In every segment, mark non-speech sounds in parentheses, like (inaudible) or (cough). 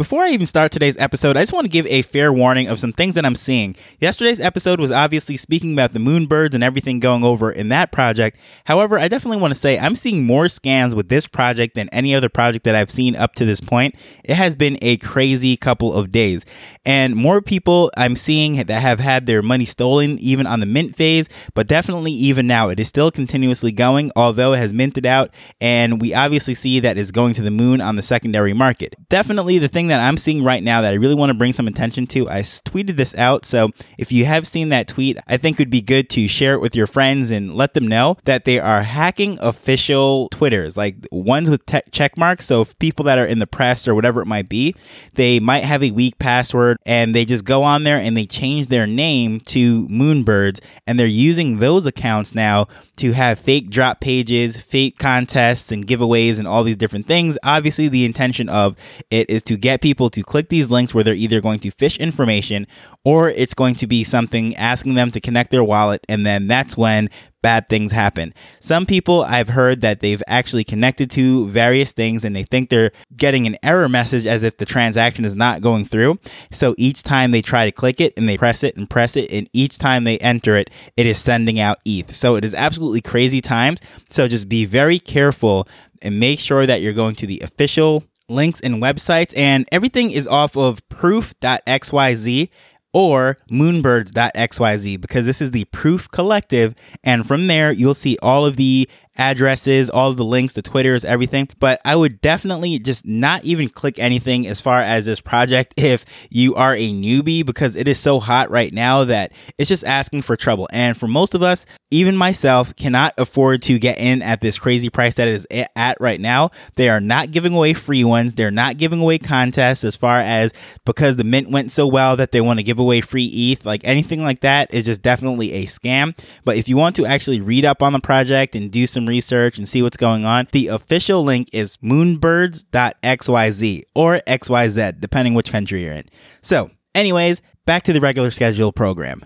Before I even start today's episode, I just want to give a fair warning of some things that I'm seeing. Yesterday's episode was obviously speaking about the moonbirds and everything going over in that project. However, I definitely want to say I'm seeing more scans with this project than any other project that I've seen up to this point. It has been a crazy couple of days. And more people I'm seeing that have had their money stolen, even on the mint phase, but definitely even now. It is still continuously going, although it has minted out. And we obviously see that it's going to the moon on the secondary market. Definitely the thing that I'm seeing right now that I really want to bring some attention to. I tweeted this out. So if you have seen that tweet, I think it would be good to share it with your friends and let them know that they are hacking official Twitters, like ones with te- check marks. So if people that are in the press or whatever it might be, they might have a weak password and they just go on there and they change their name to Moonbirds and they're using those accounts now to have fake drop pages, fake contests and giveaways and all these different things. Obviously, the intention of it is to get people to click these links where they're either going to phish information or it's going to be something asking them to connect their wallet. And then that's when bad things happen. Some people I've heard that they've actually connected to various things and they think they're getting an error message as if the transaction is not going through. So each time they try to click it and they press it and press it, and each time they enter it, it is sending out ETH. So it is absolutely crazy times. So just be very careful and make sure that you're going to the official links and websites and everything is off of proof.xyz or moonbirds.xyz because this is the proof collective and from there you'll see all of the addresses, all the links, the Twitters, everything. But I would definitely just not even click anything as far as this project (laughs) if you are a newbie because it is so hot right now that it's just asking for trouble. And for most of us, even myself cannot afford to get in at this crazy price that is at right now. They are not giving away free ones. They're not giving away contests as far as because the mint went so well that they want to give away free ETH. Like anything like that is just definitely a scam. But if you want to actually read up on the project and do some research and see what's going on, the official link is moonbirds.xyz or XYZ, depending which country you're in. So, anyways, back to the regular schedule program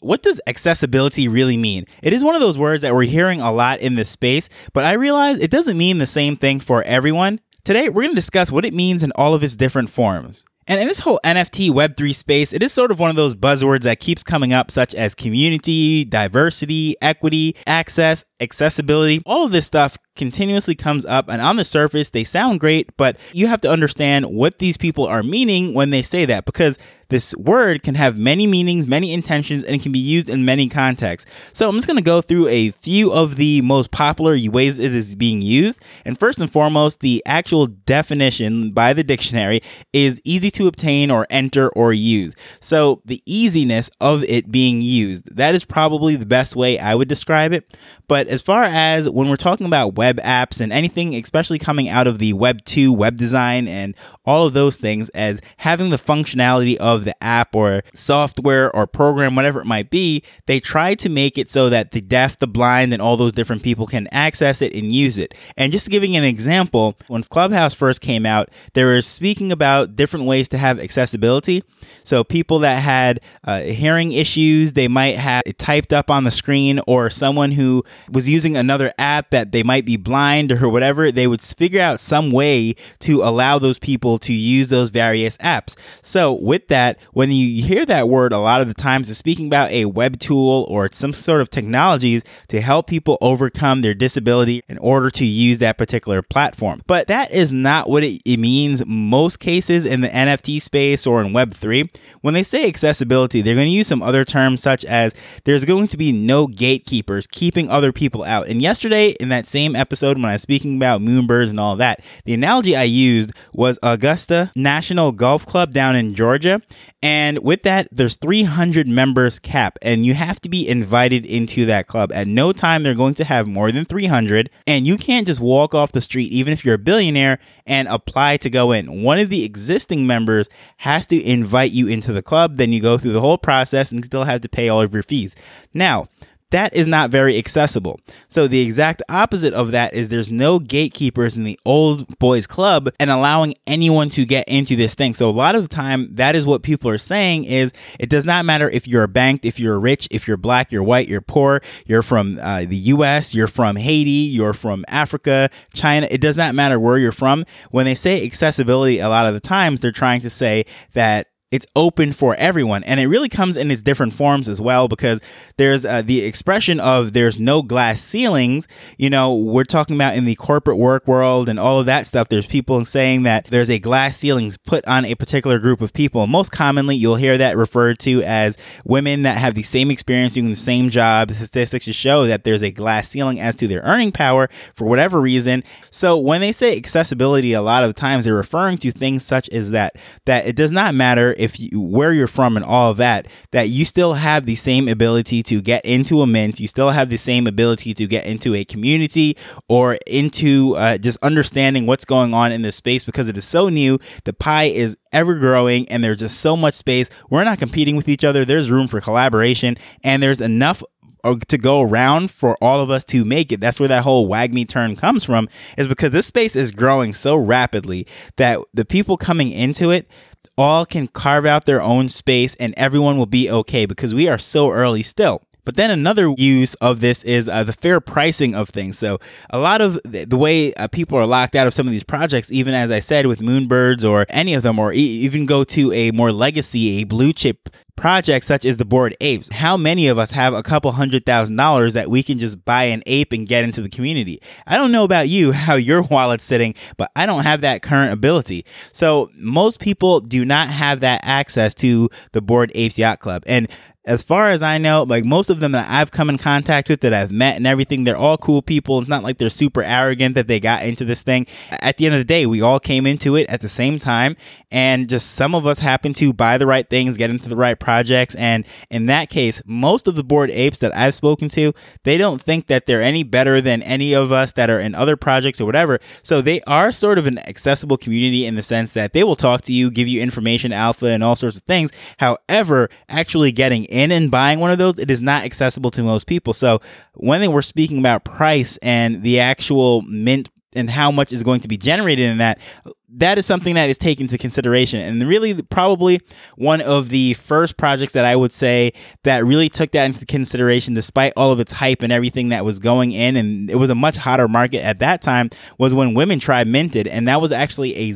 what does accessibility really mean? It is one of those words that we're hearing a lot in this space, but I realize it doesn't mean the same thing for everyone. Today, we're going to discuss what it means in all of its different forms. And in this whole NFT Web3 space, it is sort of one of those buzzwords that keeps coming up, such as community, diversity, equity, access, accessibility. All of this stuff continuously comes up, and on the surface, they sound great, but you have to understand what these people are meaning when they say that because this word can have many meanings, many intentions, and can be used in many contexts. So I'm just going to go through a few of the most popular ways it is being used. And first and foremost, the actual definition by the dictionary is easy to obtain or enter or use. So the easiness of it being used, that is probably the best way I would describe it. But as far as when we're talking about web apps and anything, especially coming out of the Web 2 web design and all of those things, as having the functionality of of the app or software or program, whatever it might be, they try to make it so that the deaf, the blind, and all those different people can access it and use it. And just giving an example, when Clubhouse first came out, they were speaking about different ways to have accessibility. So people that had uh, hearing issues, they might have it typed up on the screen, or someone who was using another app that they might be blind or whatever, they would figure out some way to allow those people to use those various apps. So with that, when you hear that word a lot of the times it's speaking about a web tool or some sort of technologies to help people overcome their disability in order to use that particular platform. But that is not what it, it means most cases in the NFT space or in web3. When they say accessibility, they're going to use some other terms such as there's going to be no gatekeepers keeping other people out. And yesterday in that same episode when I was speaking about moonbirds and all that, the analogy I used was Augusta National Golf Club down in Georgia. And with that, there's 300 members cap, and you have to be invited into that club. At no time, they're going to have more than 300, and you can't just walk off the street, even if you're a billionaire, and apply to go in. One of the existing members has to invite you into the club, then you go through the whole process and still have to pay all of your fees. Now, that is not very accessible. So the exact opposite of that is there's no gatekeepers in the old boys club and allowing anyone to get into this thing. So a lot of the time that is what people are saying is it does not matter if you're banked, if you're rich, if you're black, you're white, you're poor, you're from uh, the US, you're from Haiti, you're from Africa, China, it does not matter where you're from. When they say accessibility a lot of the times they're trying to say that it's open for everyone and it really comes in its different forms as well because there's uh, the expression of there's no glass ceilings you know we're talking about in the corporate work world and all of that stuff there's people saying that there's a glass ceiling put on a particular group of people. Most commonly you'll hear that referred to as women that have the same experience doing the same job. The statistics show that there's a glass ceiling as to their earning power for whatever reason. So when they say accessibility a lot of times they're referring to things such as that that it does not matter if you where you're from and all of that, that you still have the same ability to get into a mint, you still have the same ability to get into a community or into uh, just understanding what's going on in this space because it is so new. The pie is ever growing and there's just so much space. We're not competing with each other. There's room for collaboration and there's enough uh, to go around for all of us to make it. That's where that whole WAGMI turn comes from, is because this space is growing so rapidly that the people coming into it, all can carve out their own space and everyone will be okay because we are so early still. But then another use of this is uh, the fair pricing of things. So a lot of the way uh, people are locked out of some of these projects, even as I said with Moonbirds or any of them, or e- even go to a more legacy, a blue chip projects such as the Bored Apes. How many of us have a couple hundred thousand dollars that we can just buy an ape and get into the community? I don't know about you, (laughs) how your wallet's sitting, but I don't have that current ability. So most people do not have that access to the Bored Apes Yacht Club. And as far as I know, like most of them that I've come in contact with that I've met and everything, they're all cool people. It's not like they're super arrogant that they got into this thing. At the end of the day, we all came into it at the same time and just some of us happen to buy the right things, get into the right projects. And in that case, most of the bored apes that I've spoken to, they don't think that they're any better than any of us that are in other projects or whatever. So they are sort of an accessible community in the sense that they will talk to you, give you information, alpha, and all sorts of things. However, actually getting in and buying one of those, it is not accessible to most people. So when they were speaking about price and the actual mint and how much is going to be generated in that that is something that is taken into consideration and really probably one of the first projects that i would say that really took that into consideration despite all of its hype and everything that was going in and it was a much hotter market at that time was when women tribe minted and that was actually a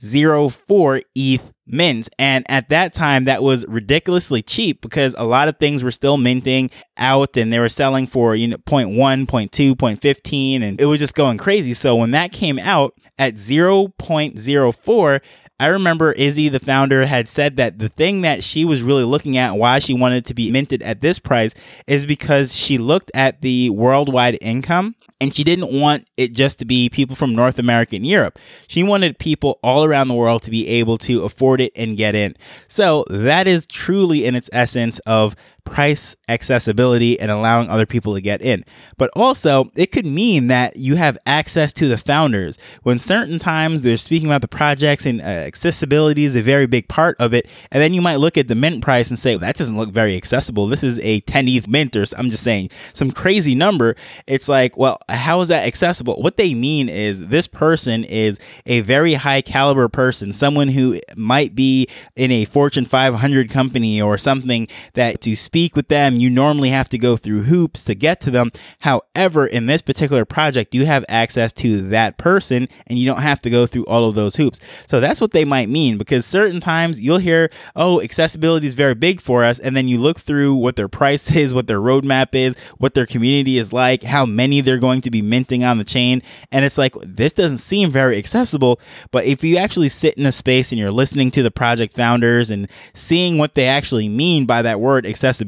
0.04 eth mint. And at that time, that was ridiculously cheap because a lot of things were still minting out and they were selling for, you know, 0.1, 0.2, 0.15, and it was just going crazy. So when that came out at 0.04, I remember Izzy, the founder, had said that the thing that she was really looking at why she wanted to be minted at this price is because she looked at the worldwide income and she didn't want it just to be people from North America and Europe. She wanted people all around the world to be able to afford it and get in. So that is truly in its essence of price accessibility and allowing other people to get in. But also, it could mean that you have access to the founders. When certain times they're speaking about the projects and uh, accessibility is a very big part of it, and then you might look at the mint price and say, well, that doesn't look very accessible. This is a 10 ETH mint, or I'm just saying some crazy number. It's like, well, how is that accessible? What they mean is this person is a very high caliber person, someone who might be in a Fortune 500 company or something that to speak speak with them, you normally have to go through hoops to get to them. However, in this particular project, you have access to that person and you don't have to go through all of those hoops. So that's what they might mean because certain times you'll hear, oh, accessibility is very big for us. And then you look through what their price (laughs) is, what their roadmap is, what their community is like, how many they're going to be minting on the chain. And it's like, this doesn't seem very accessible. But if you actually sit in a space and you're listening to the project founders and seeing what they actually mean by that word accessibility,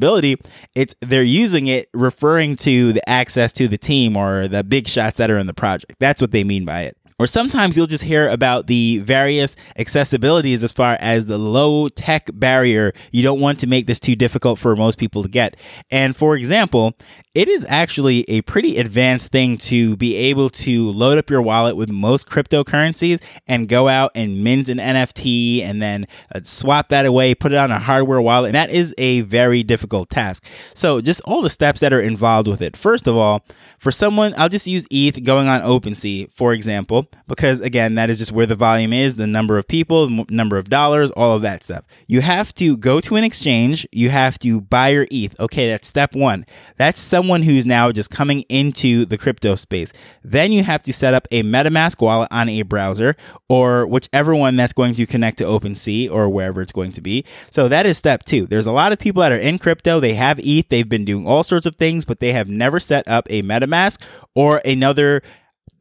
it's they're using it referring to the access to the team or the big shots that are in the project. That's what they mean by it. Or sometimes you'll just hear about the various accessibilities as far as the low tech barrier. You don't want to make this too difficult for most people to get. And for example, it is actually a pretty advanced thing to be able to load up your wallet with most cryptocurrencies and go out and mint an NFT and then uh, swap that away, put it on a hardware wallet. And that is a very difficult task. So, just all the steps that are involved with it. First of all, for someone, I'll just use ETH going on OpenSea, for example, because again, that is just where the volume is, the number of people, number of dollars, all of that stuff. You have to go to an exchange, you have to buy your ETH. Okay, that's step one. That's someone who's now just coming into the crypto space. Then you have to set up a MetaMask wallet on a browser or whichever one that's going to connect to OpenSea or wherever it's going to be. So that is step two. There's a lot of people that are in crypto, they have ETH, they've been doing all sorts of things, but they have never set up a MetaMask or another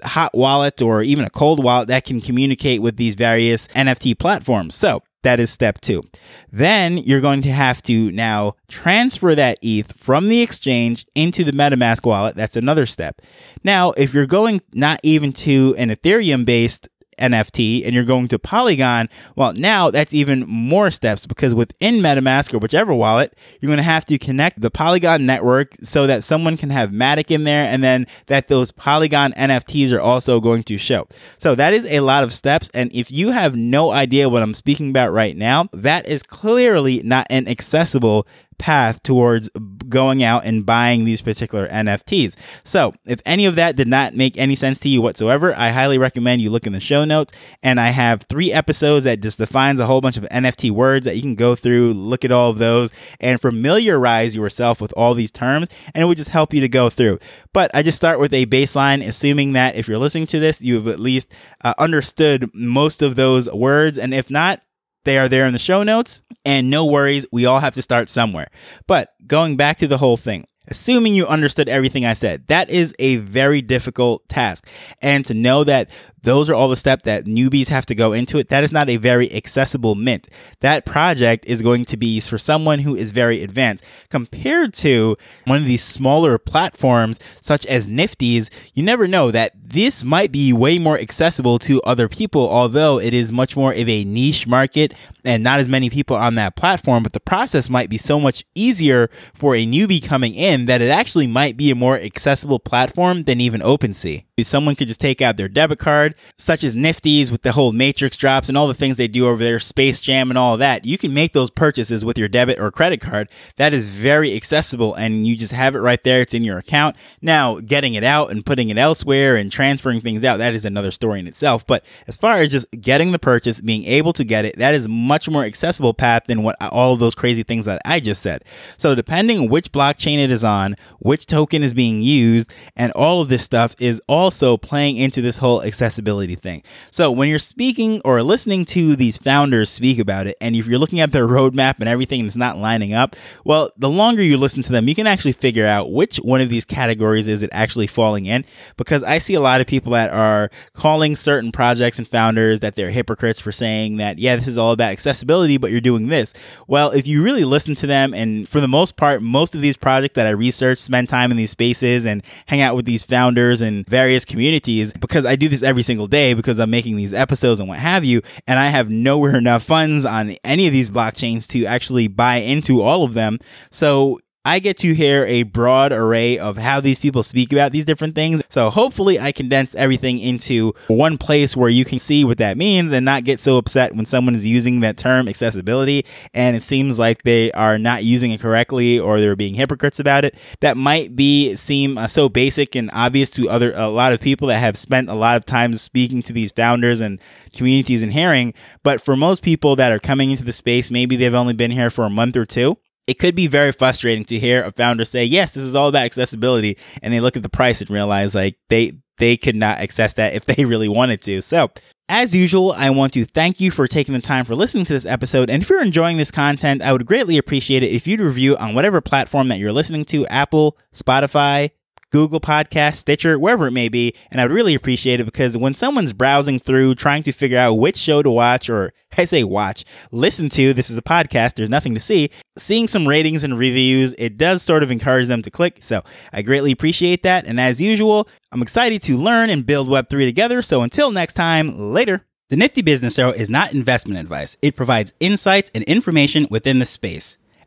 hot wallet or even a cold wallet that can communicate with these various NFT platforms. So that is step two. Then you're going to have to now transfer that ETH from the exchange into the MetaMask wallet. That's another step. Now, if you're going not even to an Ethereum based NFT and you're going to Polygon, well, now that's even more steps because within MetaMask or whichever wallet, you're going to have to connect the Polygon network so that someone can have Matic in there and then that those Polygon NFTs are also going to show. So that is a lot of steps. And if you have no idea what I'm speaking about right now, that is clearly not an accessible path towards going out and buying these particular NFTs. So, if any of that did not make any sense to you whatsoever, I highly recommend you look in the show notes. And I have three episodes that just defines a whole bunch of NFT words that you can go through, look at all of those, and familiarize yourself with all these terms. And it would just help you to go through. But I just start with a baseline, assuming that if you're listening to this, you've at least uh, understood most of those words. And if not, they are there in the show notes. And no worries, we all have to start somewhere. But going back to the whole thing, assuming you understood everything I said, that is a very difficult task. And to know that those are all the steps that newbies have to go into it. That is not a very accessible mint. That project is going to be for someone who is very advanced compared to one of these smaller platforms such as Nifty's. You never know that this might be way more accessible to other people, although it is much more of a niche market and not as many people on that platform. But the process might be so much easier for a newbie coming in that it actually might be a more accessible platform than even OpenSea. Someone could just take out their debit card, such as Nifty's with the whole Matrix drops and all the things they do over there, Space Jam and all that. You can make those purchases with your debit or credit card. That is very accessible and you just have it right there. It's in your account. Now, getting it out and putting it elsewhere and transferring things out, that is another story in itself. But as far as just getting the purchase, being able to get it, that is much more accessible path than what all of those crazy things that I just said. So depending which blockchain it is on, which token is being used, and all of this stuff is all also playing into this whole accessibility thing. So when you're speaking or listening to these founders speak about it, and if you're looking at their roadmap and everything and it's not lining up, well, the longer you listen to them, you can actually figure out which one of these categories is it actually falling in. Because I see a lot of people that are calling certain projects and founders that they're hypocrites for saying that, yeah, this is all about accessibility, but you're doing this. Well, if you really listen to them, and for the most part, most of these projects that I research spend time in these spaces and hang out with these founders and various various communities because I do this every single day because I'm making these episodes and what have you. And I have nowhere enough funds on any of these blockchains to actually buy into all of them. So I get to hear a broad array of how these people speak about these different things. So hopefully I condense everything into one place where you can see what that means and not get so upset when someone is using that term accessibility and it seems like they are not using it correctly or they're being hypocrites about it. That might be seem uh, so basic and obvious to other a lot of people that have spent a lot of time speaking to these founders and communities and hearing, but for most people that are coming into the space, maybe they've only been here for a month or two it could be very frustrating to hear a founder say, "Yes, this is all about accessibility," and they look at the price and realize like they they could not access that if they (laughs) really wanted to. So, as usual, I want to thank you for taking the time for listening to this episode. And if you're enjoying this content, I would greatly appreciate it if you'd review on whatever platform that you're listening to Apple, Spotify, Google Podcast, Stitcher, wherever it may be. And I'd really appreciate it because when someone's browsing through trying to figure out which show to watch, or (laughs) I say watch, listen to, this is a podcast, there's nothing to see, seeing some ratings and reviews, it does sort of encourage them to click. So I greatly appreciate that. And as usual, I'm excited to learn and build Web3 together. So until next time, later. The Nifty Business Arrow is not investment advice. It provides insights and information within the space.